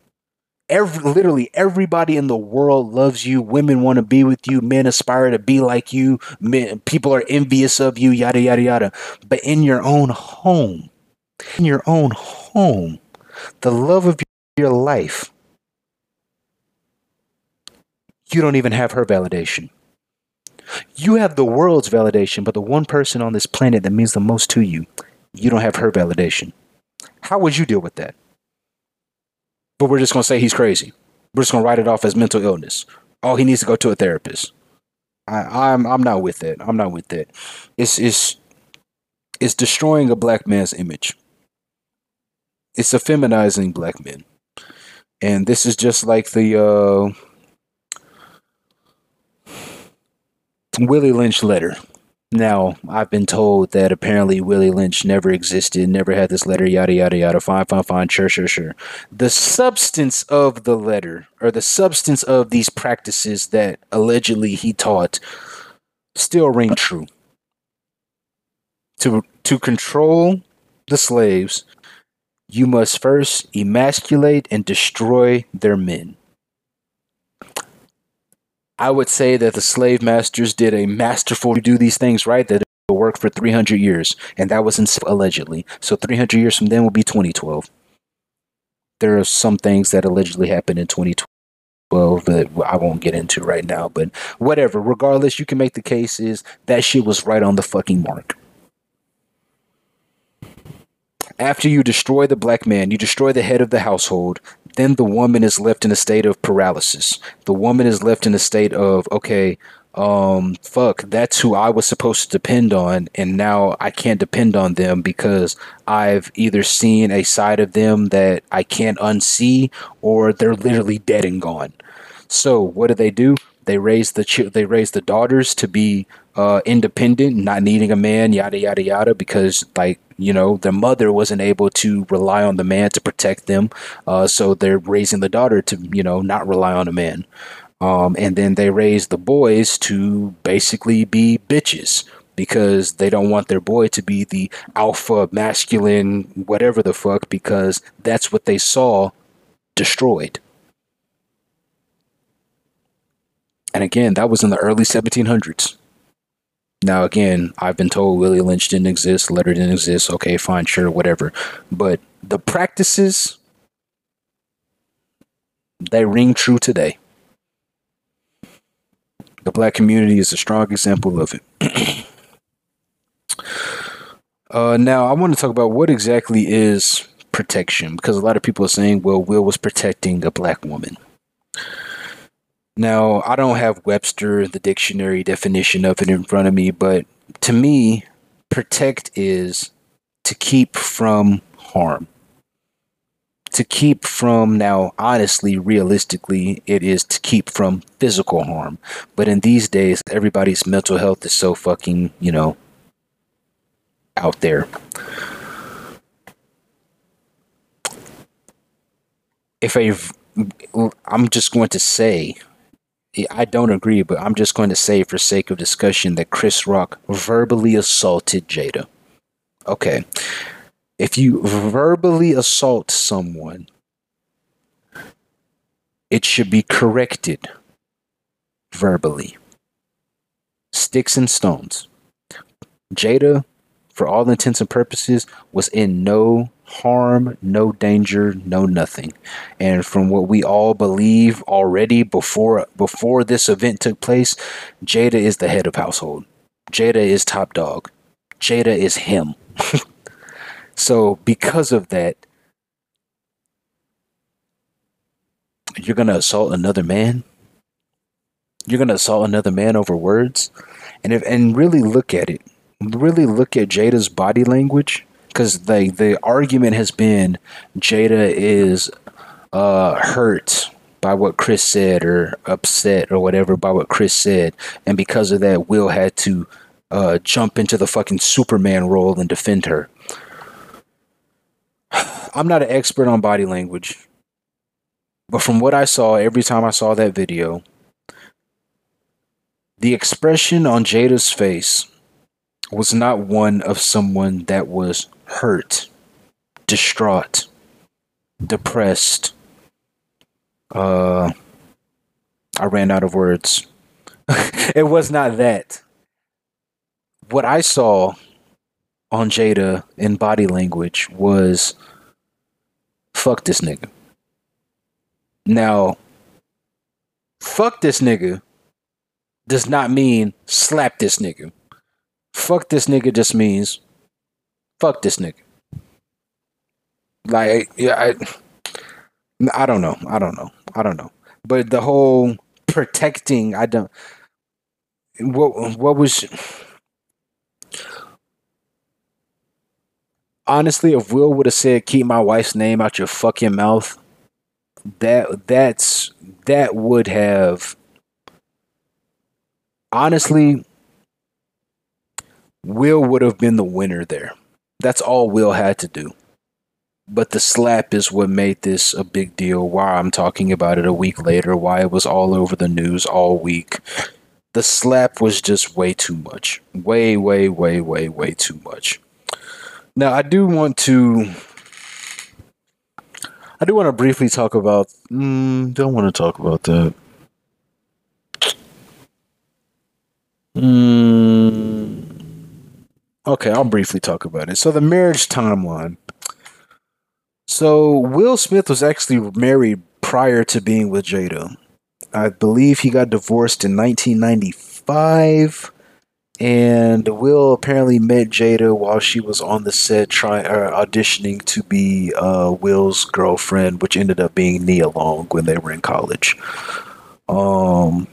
Every, literally everybody in the world loves you. Women want to be with you. Men aspire to be like you. Men, people are envious of you. Yada yada yada. But in your own home, in your own home, the love of your life, you don't even have her validation. You have the world's validation, but the one person on this planet that means the most to you, you don't have her validation. How would you deal with that? But we're just going to say he's crazy. We're just going to write it off as mental illness. Oh, he needs to go to a therapist. I, I'm I'm not with it. I'm not with it. It's it's it's destroying a black man's image. It's effeminizing black men, and this is just like the uh, Willie Lynch letter. Now, I've been told that apparently Willie Lynch never existed, never had this letter, yada, yada, yada. Fine, fine, fine. Sure, sure, sure. The substance of the letter, or the substance of these practices that allegedly he taught, still ring true. To, to control the slaves, you must first emasculate and destroy their men. I would say that the slave masters did a masterful to do these things right that work for 300 years, and that was in, allegedly. So 300 years from then will be 2012. There are some things that allegedly happened in 2012 that I won't get into right now, but whatever. Regardless, you can make the case is that shit was right on the fucking mark. After you destroy the black man, you destroy the head of the household, then the woman is left in a state of paralysis. The woman is left in a state of, okay, um, fuck, that's who I was supposed to depend on, and now I can't depend on them because I've either seen a side of them that I can't unsee, or they're literally dead and gone. So what do they do? They raise the ch- they raise the daughters to be uh, independent, not needing a man, yada yada yada, because like you know their mother wasn't able to rely on the man to protect them, uh, so they're raising the daughter to you know not rely on a man, um, and then they raise the boys to basically be bitches because they don't want their boy to be the alpha masculine whatever the fuck because that's what they saw destroyed. And again, that was in the early 1700s. Now, again, I've been told Willie Lynch didn't exist, letter didn't exist. Okay, fine, sure, whatever. But the practices, they ring true today. The black community is a strong example of it. uh, now, I want to talk about what exactly is protection because a lot of people are saying, well, Will was protecting a black woman. Now, I don't have Webster, the dictionary definition of it in front of me, but to me, protect is to keep from harm. to keep from now honestly realistically it is to keep from physical harm but in these days everybody's mental health is so fucking you know out there if a i'm just going to say i don't agree but i'm just going to say for sake of discussion that chris rock verbally assaulted jada okay if you verbally assault someone, it should be corrected verbally. Sticks and stones. Jada, for all intents and purposes, was in no harm, no danger, no nothing. And from what we all believe already before before this event took place, Jada is the head of household. Jada is top dog. Jada is him. So because of that, you're gonna assault another man. You're gonna assault another man over words, and if and really look at it, really look at Jada's body language, because the the argument has been Jada is uh, hurt by what Chris said or upset or whatever by what Chris said, and because of that, Will had to uh, jump into the fucking Superman role and defend her. I'm not an expert on body language, but from what I saw every time I saw that video, the expression on Jada's face was not one of someone that was hurt, distraught, depressed. Uh, I ran out of words. it was not that. What I saw on Jada in body language was fuck this nigga. Now, fuck this nigga does not mean slap this nigga. Fuck this nigga just means fuck this nigga. Like, yeah, I, I don't know. I don't know. I don't know. But the whole protecting, I don't. What what was honestly, if Will would have said, "Keep my wife's name out your fucking mouth," that that's that would have honestly Will would have been the winner there. That's all Will had to do. But the slap is what made this a big deal. Why I'm talking about it a week later, why it was all over the news all week. The slap was just way too much. Way, way, way, way, way too much. Now, I do want to. I do want to briefly talk about. Mm, don't want to talk about that. Mm, okay, I'll briefly talk about it. So, the marriage timeline. So, Will Smith was actually married prior to being with Jada. I believe he got divorced in 1995 and Will apparently met Jada while she was on the set trying uh, auditioning to be uh, Will's girlfriend, which ended up being Nia Long when they were in college. Um,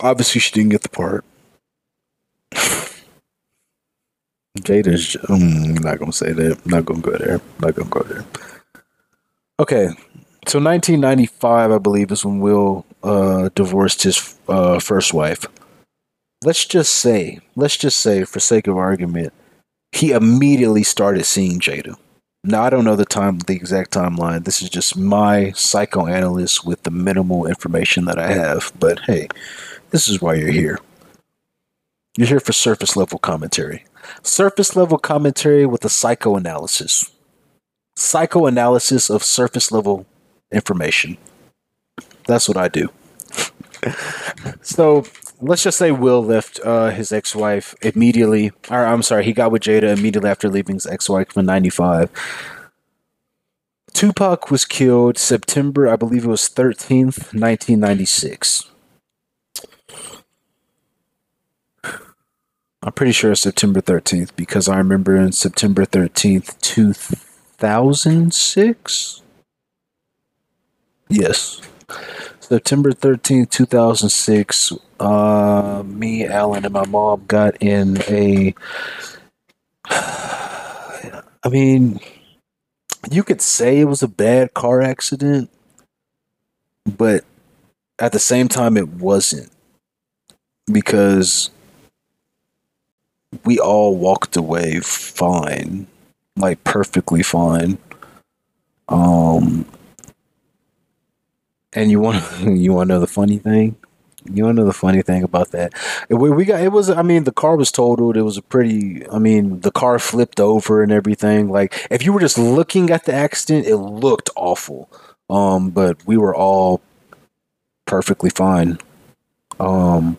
obviously, she didn't get the part. Jada's. Um, not gonna say that. Not gonna go there. Not gonna go there. Okay, so 1995, I believe, is when Will uh, divorced his uh, first wife. Let's just say, let's just say, for sake of argument, he immediately started seeing Jada. Now I don't know the time, the exact timeline. This is just my psychoanalyst with the minimal information that I have. But hey, this is why you're here. You're here for surface level commentary. Surface level commentary with a psychoanalysis psychoanalysis of surface level information. That's what I do. so let's just say Will left uh, his ex wife immediately. Or I'm sorry, he got with Jada immediately after leaving his ex wife in 95. Tupac was killed September, I believe it was 13th, 1996. I'm pretty sure it's September 13th because I remember in September 13th, 2006? Yes. September 13th, 2006, uh, me, Alan, and my mom got in a. I mean, you could say it was a bad car accident, but at the same time, it wasn't because we all walked away fine, like perfectly fine. Um, and you want you want to know the funny thing? You want to know the funny thing about that? We, we got it was. I mean, the car was totaled. It was a pretty. I mean, the car flipped over and everything. Like, if you were just looking at the accident, it looked awful. Um, but we were all perfectly fine. Um,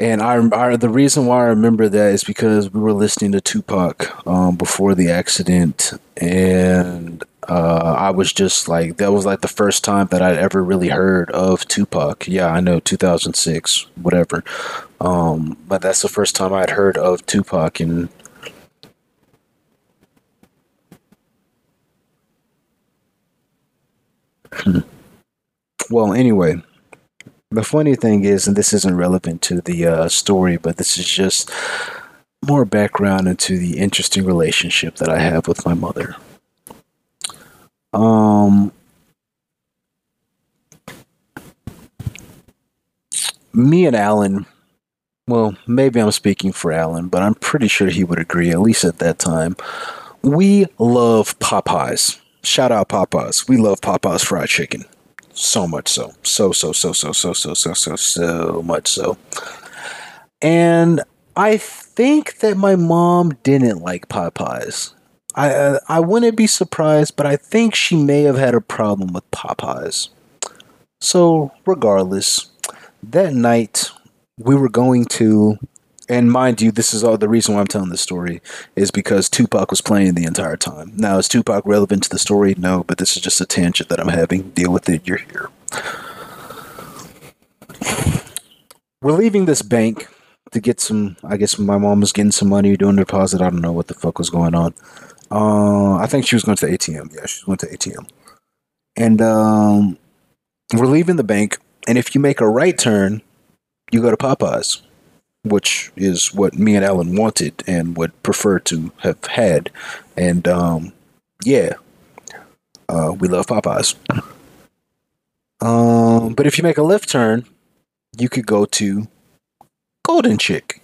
and I, I the reason why I remember that is because we were listening to Tupac um, before the accident, and uh, I was just like, that was like the first time that I'd ever really heard of Tupac. Yeah, I know 2006, whatever. Um, but that's the first time I'd heard of Tupac, and well, anyway, the funny thing is, and this isn't relevant to the uh, story, but this is just more background into the interesting relationship that I have with my mother. Um, me and Alan, well, maybe I'm speaking for Alan, but I'm pretty sure he would agree, at least at that time. We love Popeyes. Shout out Popeyes. We love Popeyes fried chicken. So much so. So, so, so, so, so, so, so, so, so much so. And I think that my mom didn't like Popeyes. I uh, I wouldn't be surprised, but I think she may have had a problem with Popeyes. So, regardless, that night we were going to, and mind you, this is all the reason why I'm telling this story is because Tupac was playing the entire time. Now, is Tupac relevant to the story? No, but this is just a tangent that I'm having. Deal with it. You're here. We're leaving this bank to get some. I guess my mom was getting some money, doing a deposit. I don't know what the fuck was going on. Uh, I think she was going to the ATM. Yeah, she went to ATM. And um, we're leaving the bank. And if you make a right turn, you go to Popeyes, which is what me and Alan wanted and would prefer to have had. And um, yeah, uh, we love Popeyes. Um, but if you make a left turn, you could go to Golden Chick.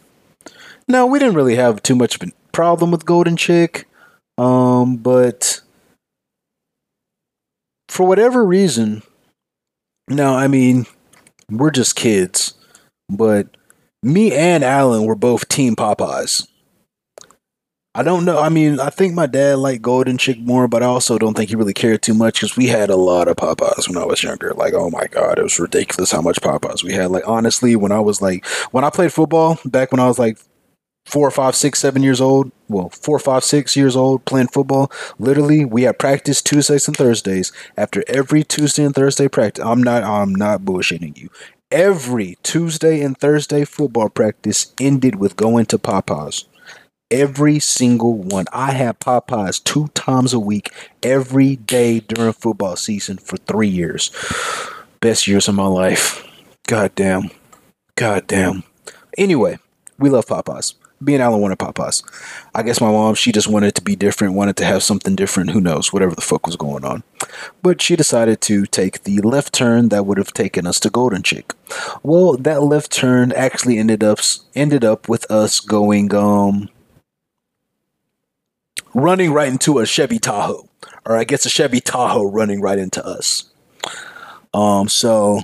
Now, we didn't really have too much of a problem with Golden Chick. Um, but for whatever reason, now I mean, we're just kids, but me and Alan were both Team Popeyes. I don't know. I mean, I think my dad liked Golden Chick more, but I also don't think he really cared too much because we had a lot of Popeyes when I was younger. Like, oh my god, it was ridiculous how much Popeyes we had. Like, honestly, when I was like, when I played football back when I was like four, five, six, seven years old. Well, four, five, six years old playing football. Literally, we had practice Tuesdays and Thursdays. After every Tuesday and Thursday practice, I'm not, I'm not bullshitting you. Every Tuesday and Thursday football practice ended with going to Popeyes. Every single one. I had Popeyes two times a week, every day during football season for three years. Best years of my life. God damn. God damn. Anyway, we love Popeyes. Me and Alan wanted Popeyes. I guess my mom, she just wanted to be different, wanted to have something different. Who knows? Whatever the fuck was going on. But she decided to take the left turn that would have taken us to Golden Chick. Well, that left turn actually ended up ended up with us going um running right into a Chevy Tahoe. Or I guess a Chevy Tahoe running right into us. Um so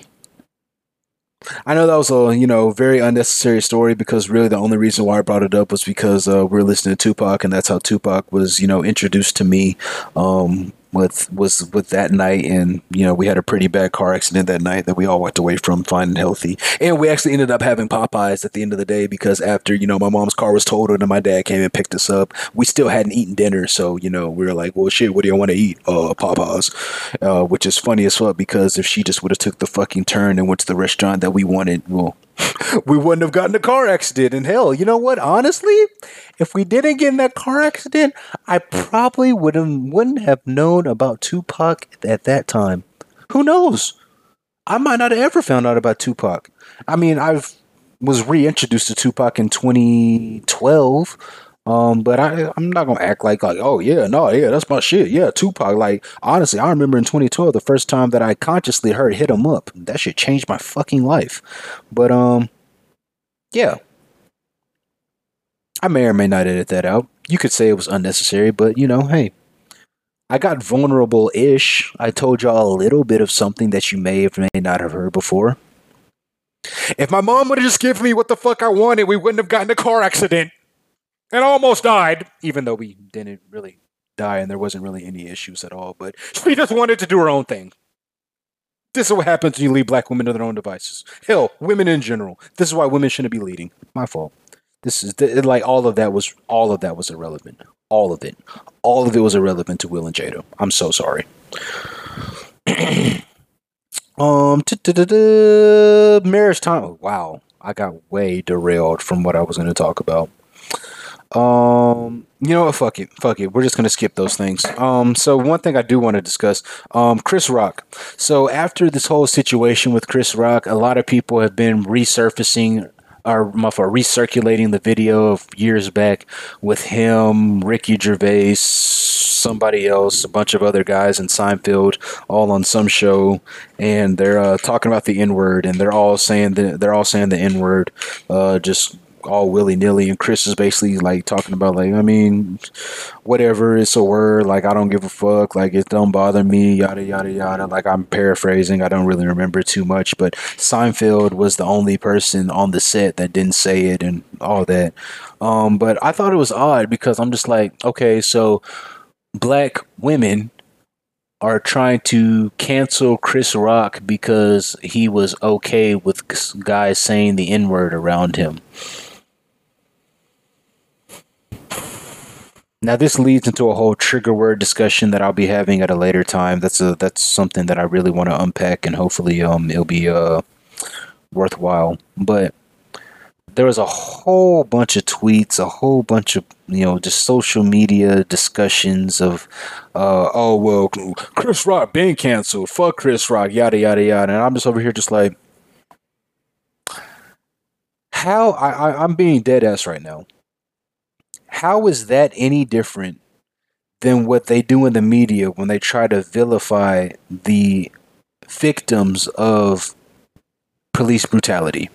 I know that was a you know very unnecessary story because really the only reason why I brought it up was because uh, we are listening to Tupac and that's how Tupac was you know introduced to me um, with was with that night. And you know we had a pretty bad car accident that night that we all walked away from fine and healthy. And we actually ended up having Popeyes at the end of the day because after you know my mom's car was totaled and my dad came and picked us up we still hadn't eaten dinner. So you know we were like well shit what do you want to eat? Uh Popeyes. Uh, which is funny as fuck because if she just would have took the fucking turn and went to the restaurant that we wanted well we wouldn't have gotten a car accident and hell you know what honestly if we didn't get in that car accident i probably wouldn't wouldn't have known about tupac at that time who knows I might not have ever found out about Tupac. I mean, I've was reintroduced to Tupac in 2012. Um, but I I'm not gonna act like like oh yeah no yeah that's my shit yeah Tupac like honestly I remember in 2012 the first time that I consciously heard hit 'em up that shit changed my fucking life, but um yeah I may or may not edit that out. You could say it was unnecessary, but you know hey I got vulnerable ish. I told y'all a little bit of something that you may or may not have heard before. If my mom would have just given me what the fuck I wanted, we wouldn't have gotten a car accident and almost died, even though we didn't really die and there wasn't really any issues at all. But she just wanted to do her own thing. This is what happens when you leave black women to their own devices. Hell, women in general. This is why women shouldn't be leading. My fault. This is like all of that was all of that was irrelevant. All of it. All of it was irrelevant to Will and Jada. I'm so sorry. um, marriage time. Wow, I got way derailed from what I was going to talk about. Um, you know what? Fuck it, fuck it. We're just gonna skip those things. Um, so one thing I do want to discuss, um, Chris Rock. So after this whole situation with Chris Rock, a lot of people have been resurfacing or for recirculating the video of years back with him, Ricky Gervais, somebody else, a bunch of other guys in Seinfeld, all on some show, and they're uh, talking about the N word, and they're all saying the they're all saying the N word, uh, just all willy nilly, and Chris is basically like talking about like, I mean, whatever, it's a word, like I don't give a fuck, like it don't bother me, yada yada yada. Like I'm paraphrasing, I don't really remember too much, but Seinfeld was the only person on the set that didn't say it and all that. Um, but I thought it was odd because I'm just like, okay, so black women are trying to cancel Chris Rock because he was okay with guys saying the N word around him. Now this leads into a whole trigger word discussion that I'll be having at a later time. That's a that's something that I really want to unpack and hopefully um it'll be uh worthwhile. But there was a whole bunch of tweets, a whole bunch of you know just social media discussions of uh oh well Chris Rock being canceled, fuck Chris Rock, yada yada yada. And I'm just over here just like how I, I I'm being dead ass right now how is that any different than what they do in the media when they try to vilify the victims of police brutality?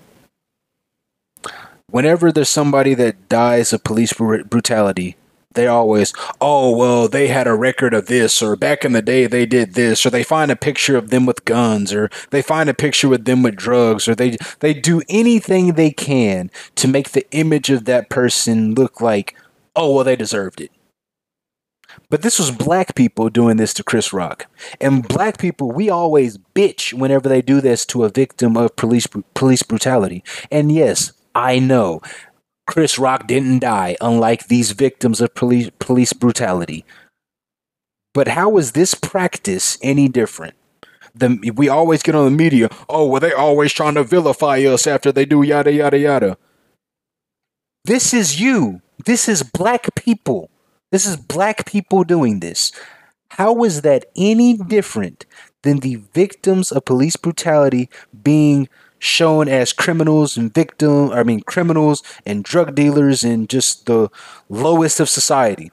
Whenever there's somebody that dies of police br- brutality, they always, oh, well, they had a record of this, or back in the day they did this, or they find a picture of them with guns, or they find a picture with them with drugs, or they they do anything they can to make the image of that person look like oh, well, they deserved it. But this was black people doing this to Chris Rock. And black people, we always bitch whenever they do this to a victim of police police brutality. And yes, I know Chris Rock didn't die unlike these victims of police police brutality. But how is this practice any different? The, we always get on the media, oh, well, they always trying to vilify us after they do yada yada yada. This is you. This is black people. This is black people doing this. How is that any different than the victims of police brutality being shown as criminals and victim I mean criminals and drug dealers and just the lowest of society?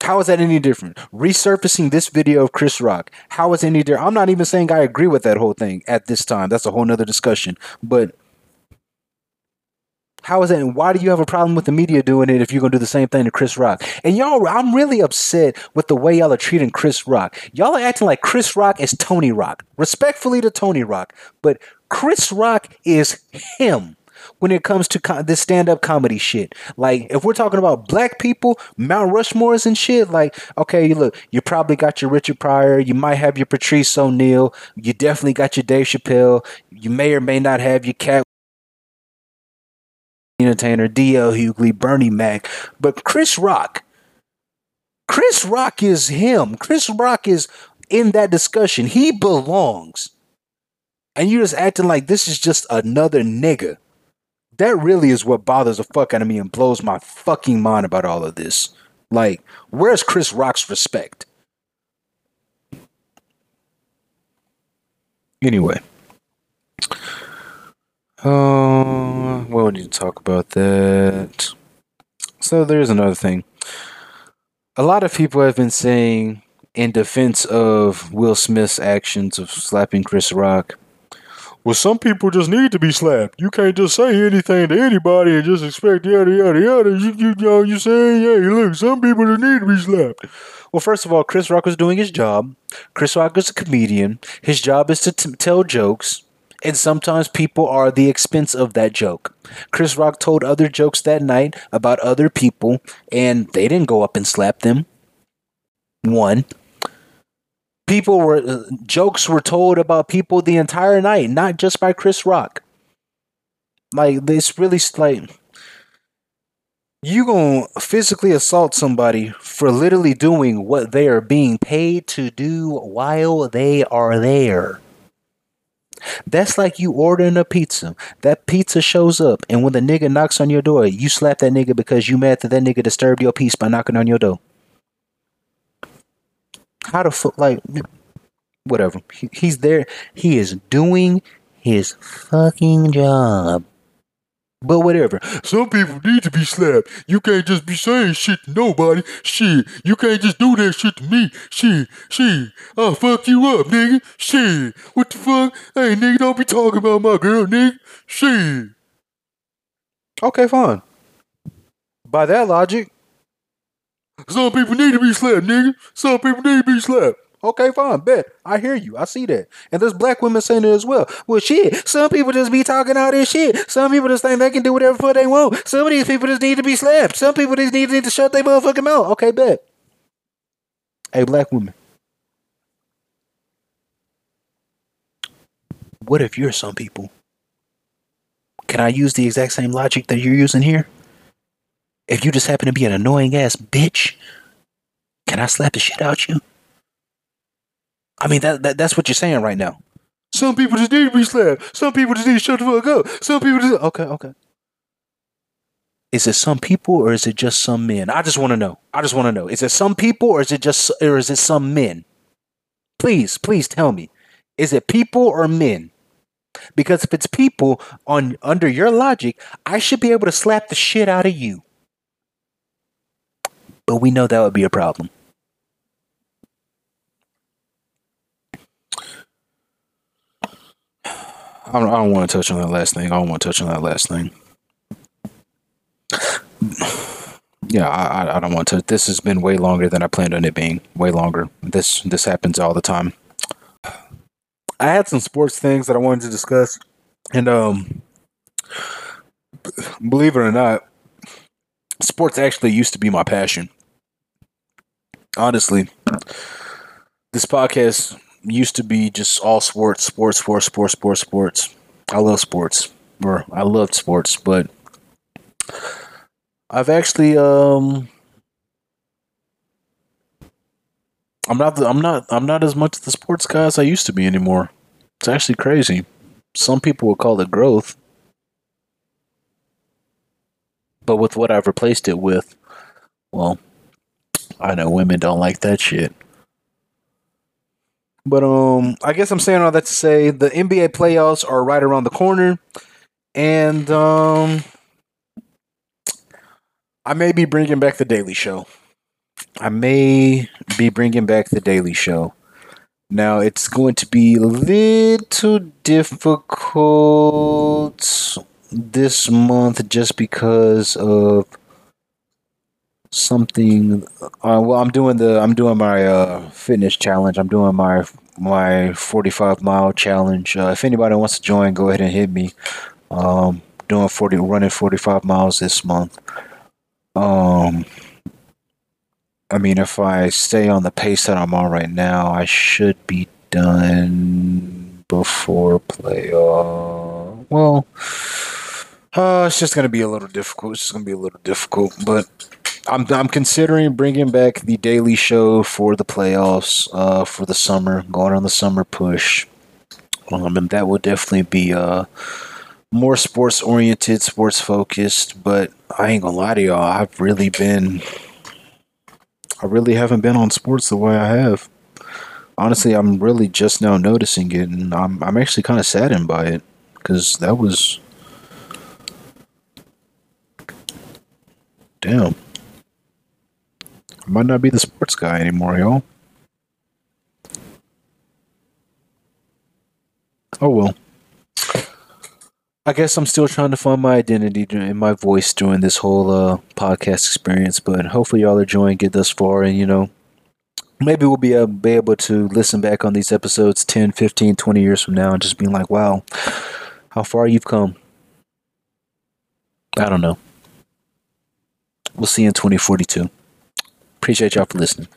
How is that any different? Resurfacing this video of Chris Rock. How is any different? I'm not even saying I agree with that whole thing at this time. That's a whole nother discussion. But how is that? And why do you have a problem with the media doing it if you're gonna do the same thing to Chris Rock? And y'all, I'm really upset with the way y'all are treating Chris Rock. Y'all are acting like Chris Rock is Tony Rock. Respectfully to Tony Rock, but Chris Rock is him when it comes to co- this stand-up comedy shit. Like, if we're talking about black people, Mount Rushmores and shit, like, okay, you look, you probably got your Richard Pryor, you might have your Patrice O'Neal, you definitely got your Dave Chappelle, you may or may not have your Katt Entertainer, DL Hughley, Bernie Mac, but Chris Rock. Chris Rock is him. Chris Rock is in that discussion. He belongs. And you're just acting like this is just another nigga. That really is what bothers the fuck out of me and blows my fucking mind about all of this. Like, where's Chris Rock's respect? Anyway. We need to talk about that. So there's another thing. A lot of people have been saying in defense of Will Smith's actions of slapping Chris Rock. Well, some people just need to be slapped. You can't just say anything to anybody and just expect yada yada yada. You you know you saying, hey, look, some people just need to be slapped. Well, first of all, Chris Rock was doing his job. Chris Rock is a comedian. His job is to t- tell jokes, and sometimes people are the expense of that joke. Chris Rock told other jokes that night about other people, and they didn't go up and slap them. One. People were uh, jokes were told about people the entire night, not just by Chris Rock. Like this really like you gonna physically assault somebody for literally doing what they are being paid to do while they are there. That's like you ordering a pizza. That pizza shows up, and when the nigga knocks on your door, you slap that nigga because you mad that that nigga disturbed your peace by knocking on your door. How the fuck, like, whatever. He, he's there. He is doing his fucking job. But whatever. Some people need to be slapped. You can't just be saying shit to nobody. Shit. You can't just do that shit to me. Shit. Shit. I'll fuck you up, nigga. Shit. What the fuck? Hey, nigga, don't be talking about my girl, nigga. Shit. Okay, fine. By that logic, some people need to be slapped, nigga. Some people need to be slapped. Okay, fine, bet. I hear you. I see that. And there's black women saying it as well. Well, shit. Some people just be talking all this shit. Some people just think they can do whatever the fuck they want. Some of these people just need to be slapped. Some people just need, to shut their motherfucking mouth. Okay, bet. Hey, black woman. What if you're some people? Can I use the exact same logic that you're using here? If you just happen to be an annoying ass bitch, can I slap the shit out you? I mean, that, that that's what you're saying right now. Some people just need to be slapped. Some people just need to shut the fuck up. Some people just okay, okay. Is it some people or is it just some men? I just want to know. I just want to know. Is it some people or is it just or is it some men? Please, please tell me. Is it people or men? Because if it's people on under your logic, I should be able to slap the shit out of you. But we know that would be a problem. I don't, don't want to touch on that last thing. I don't want to touch on that last thing. Yeah, I, I- I don't want to. This has been way longer than I planned on it being. Way longer. This this happens all the time. I had some sports things that I wanted to discuss, and um, believe it or not, sports actually used to be my passion. Honestly, this podcast used to be just all sports, sports, sports, sports, sports, sports. I love sports, or I loved sports, but I've actually um I'm not the, I'm not I'm not as much the sports guy as I used to be anymore. It's actually crazy. Some people would call it growth. But with what I've replaced it with, well, I know women don't like that shit. But um I guess I'm saying all that to say the NBA playoffs are right around the corner and um I may be bringing back the Daily Show. I may be bringing back the Daily Show. Now it's going to be a little difficult this month just because of something. Uh, well, I'm doing the I'm doing my uh, fitness challenge. I'm doing my my 45 mile challenge. Uh, if anybody wants to join, go ahead and hit me. Um, doing 40 running 45 miles this month. Um, I mean, if I stay on the pace that I'm on right now, I should be done before playoff. Well, uh, it's just gonna be a little difficult. It's just gonna be a little difficult, but I'm I'm considering bringing back the Daily Show for the playoffs uh, for the summer, going on the summer push. Um, and that will definitely be uh, more sports oriented, sports focused. But I ain't gonna lie to y'all, I've really been, I really haven't been on sports the way I have. Honestly, I'm really just now noticing it, and I'm I'm actually kind of saddened by it because that was damn. Might not be the sports guy anymore, y'all. Oh well. I guess I'm still trying to find my identity and my voice during this whole uh, podcast experience, but hopefully y'all are enjoying it thus far and you know maybe we'll be, uh, be able to listen back on these episodes 10, 15, 20 years from now and just being like, wow, how far you've come. I don't know. We'll see you in 2042. Appreciate y'all for listening.